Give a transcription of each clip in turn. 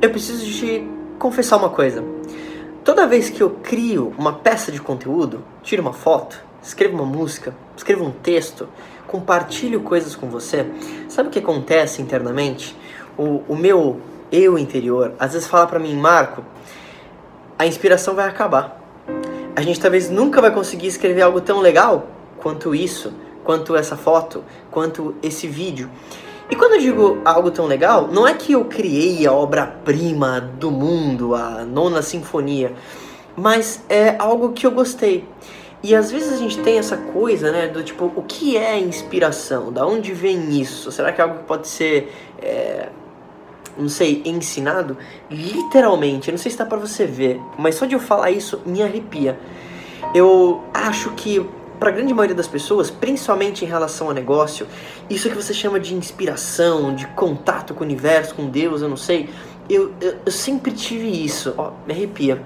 eu preciso te confessar uma coisa. Toda vez que eu crio uma peça de conteúdo, tiro uma foto, escrevo uma música, escrevo um texto, compartilho coisas com você, sabe o que acontece internamente? O, o meu eu interior às vezes fala para mim, Marco, a inspiração vai acabar. A gente talvez nunca vai conseguir escrever algo tão legal quanto isso, quanto essa foto, quanto esse vídeo. E quando eu digo algo tão legal, não é que eu criei a obra-prima do mundo, a nona sinfonia, mas é algo que eu gostei. E às vezes a gente tem essa coisa, né, do tipo, o que é inspiração? Da onde vem isso? Será que é algo que pode ser, é, não sei, ensinado? Literalmente, não sei se dá pra você ver, mas só de eu falar isso me arrepia. Eu acho que para a grande maioria das pessoas, principalmente em relação a negócio, isso que você chama de inspiração, de contato com o universo, com Deus, eu não sei, eu, eu, eu sempre tive isso, ó, me arrepia.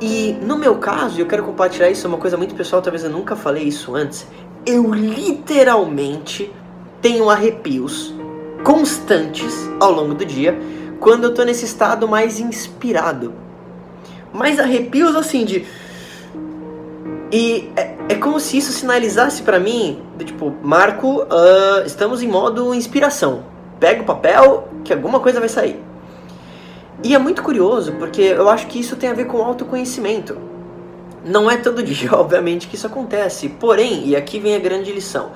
E no meu caso, eu quero compartilhar isso, é uma coisa muito pessoal, talvez eu nunca falei isso antes, eu literalmente tenho arrepios constantes ao longo do dia quando eu tô nesse estado mais inspirado. Mais arrepios assim de e é, é como se isso sinalizasse para mim, tipo, Marco, uh, estamos em modo inspiração. Pega o papel que alguma coisa vai sair. E é muito curioso, porque eu acho que isso tem a ver com autoconhecimento. Não é todo dia, obviamente, que isso acontece. Porém, e aqui vem a grande lição,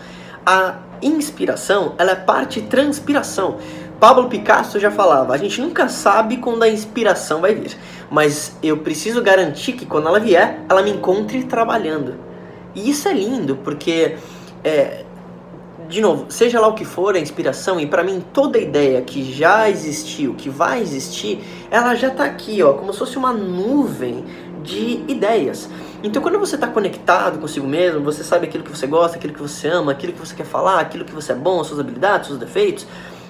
a inspiração, ela é parte transpiração. Pablo Picasso já falava, a gente nunca sabe quando a inspiração vai vir, mas eu preciso garantir que quando ela vier, ela me encontre trabalhando. E isso é lindo, porque, é, de novo, seja lá o que for a inspiração, e para mim toda ideia que já existiu, que vai existir, ela já está aqui, ó, como se fosse uma nuvem de ideias. Então, quando você está conectado consigo mesmo, você sabe aquilo que você gosta, aquilo que você ama, aquilo que você quer falar, aquilo que você é bom, suas habilidades, seus defeitos,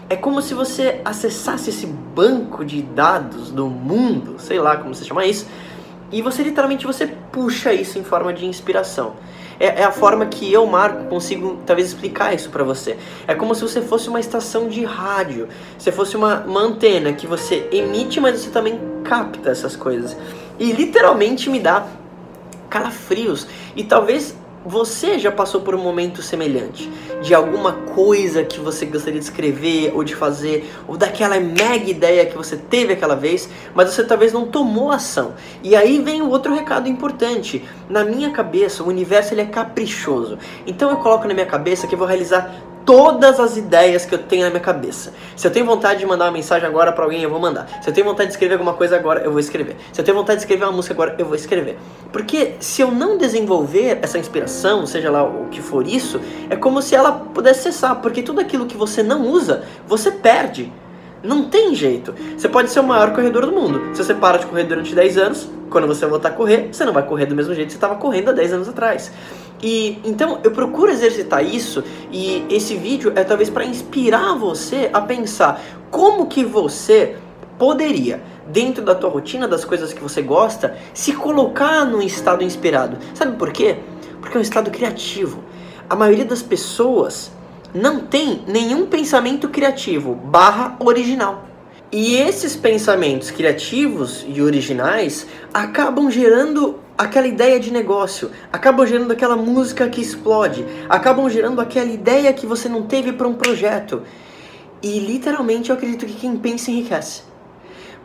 é como se você acessasse esse banco de dados do mundo, sei lá como você chama isso, e você literalmente você puxa isso em forma de inspiração. É, é a forma que eu, Marco, consigo talvez explicar isso para você. É como se você fosse uma estação de rádio, se fosse uma, uma antena que você emite, mas você também capta essas coisas. E literalmente me dá calafrios. E talvez você já passou por um momento semelhante de alguma coisa que você gostaria de escrever ou de fazer, ou daquela mega ideia que você teve aquela vez, mas você talvez não tomou ação. E aí vem o outro recado importante. Na minha cabeça, o universo ele é caprichoso. Então eu coloco na minha cabeça que eu vou realizar todas as ideias que eu tenho na minha cabeça. Se eu tenho vontade de mandar uma mensagem agora para alguém, eu vou mandar. Se eu tenho vontade de escrever alguma coisa agora, eu vou escrever. Se eu tenho vontade de escrever uma música agora, eu vou escrever. Porque se eu não desenvolver essa inspiração, seja lá o que for isso, é como se ela pudesse cessar, porque tudo aquilo que você não usa, você perde. Não tem jeito. Você pode ser o maior corredor do mundo. Se você para de correr durante 10 anos, quando você voltar a correr, você não vai correr do mesmo jeito que você estava correndo há 10 anos atrás. E então eu procuro exercitar isso e esse vídeo é talvez para inspirar você a pensar como que você poderia dentro da tua rotina das coisas que você gosta se colocar num estado inspirado. Sabe por quê? Porque é um estado criativo. A maioria das pessoas não tem nenhum pensamento criativo barra original. E esses pensamentos criativos e originais acabam gerando aquela ideia de negócio, acabam gerando aquela música que explode, acabam gerando aquela ideia que você não teve para um projeto. E literalmente eu acredito que quem pensa enriquece.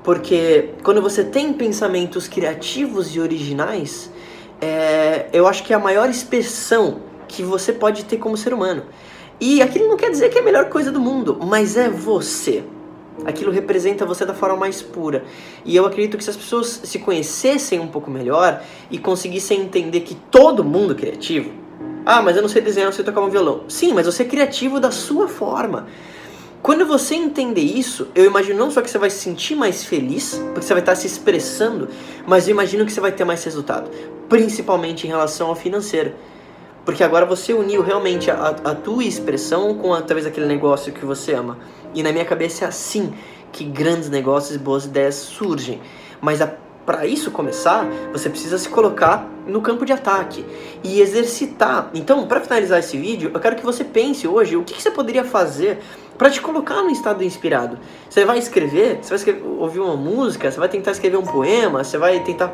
Porque quando você tem pensamentos criativos e originais, é, eu acho que é a maior expressão que você pode ter como ser humano. E aquilo não quer dizer que é a melhor coisa do mundo, mas é você. Aquilo representa você da forma mais pura. E eu acredito que se as pessoas se conhecessem um pouco melhor e conseguissem entender que todo mundo é criativo. Ah, mas eu não sei desenhar, não sei tocar um violão. Sim, mas você é criativo da sua forma. Quando você entender isso, eu imagino não só que você vai se sentir mais feliz, porque você vai estar se expressando, mas eu imagino que você vai ter mais resultado, principalmente em relação ao financeiro. Porque agora você uniu realmente a, a tua expressão com talvez aquele negócio que você ama. E na minha cabeça é assim que grandes negócios e boas ideias surgem. Mas para isso começar, você precisa se colocar no campo de ataque e exercitar. Então, para finalizar esse vídeo, eu quero que você pense hoje o que, que você poderia fazer para te colocar no estado inspirado. Você vai escrever, você vai escrever, ouvir uma música, você vai tentar escrever um poema, você vai tentar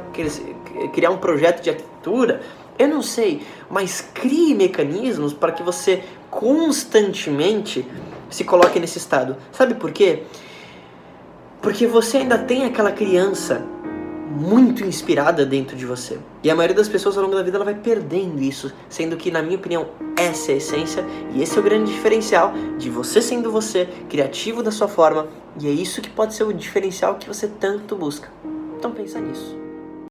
criar um projeto de arquitetura. Eu não sei, mas crie mecanismos para que você constantemente se coloque nesse estado. Sabe por quê? Porque você ainda tem aquela criança muito inspirada dentro de você. E a maioria das pessoas ao longo da vida ela vai perdendo isso, sendo que, na minha opinião, essa é a essência e esse é o grande diferencial de você sendo você, criativo da sua forma, e é isso que pode ser o diferencial que você tanto busca. Então pensa nisso.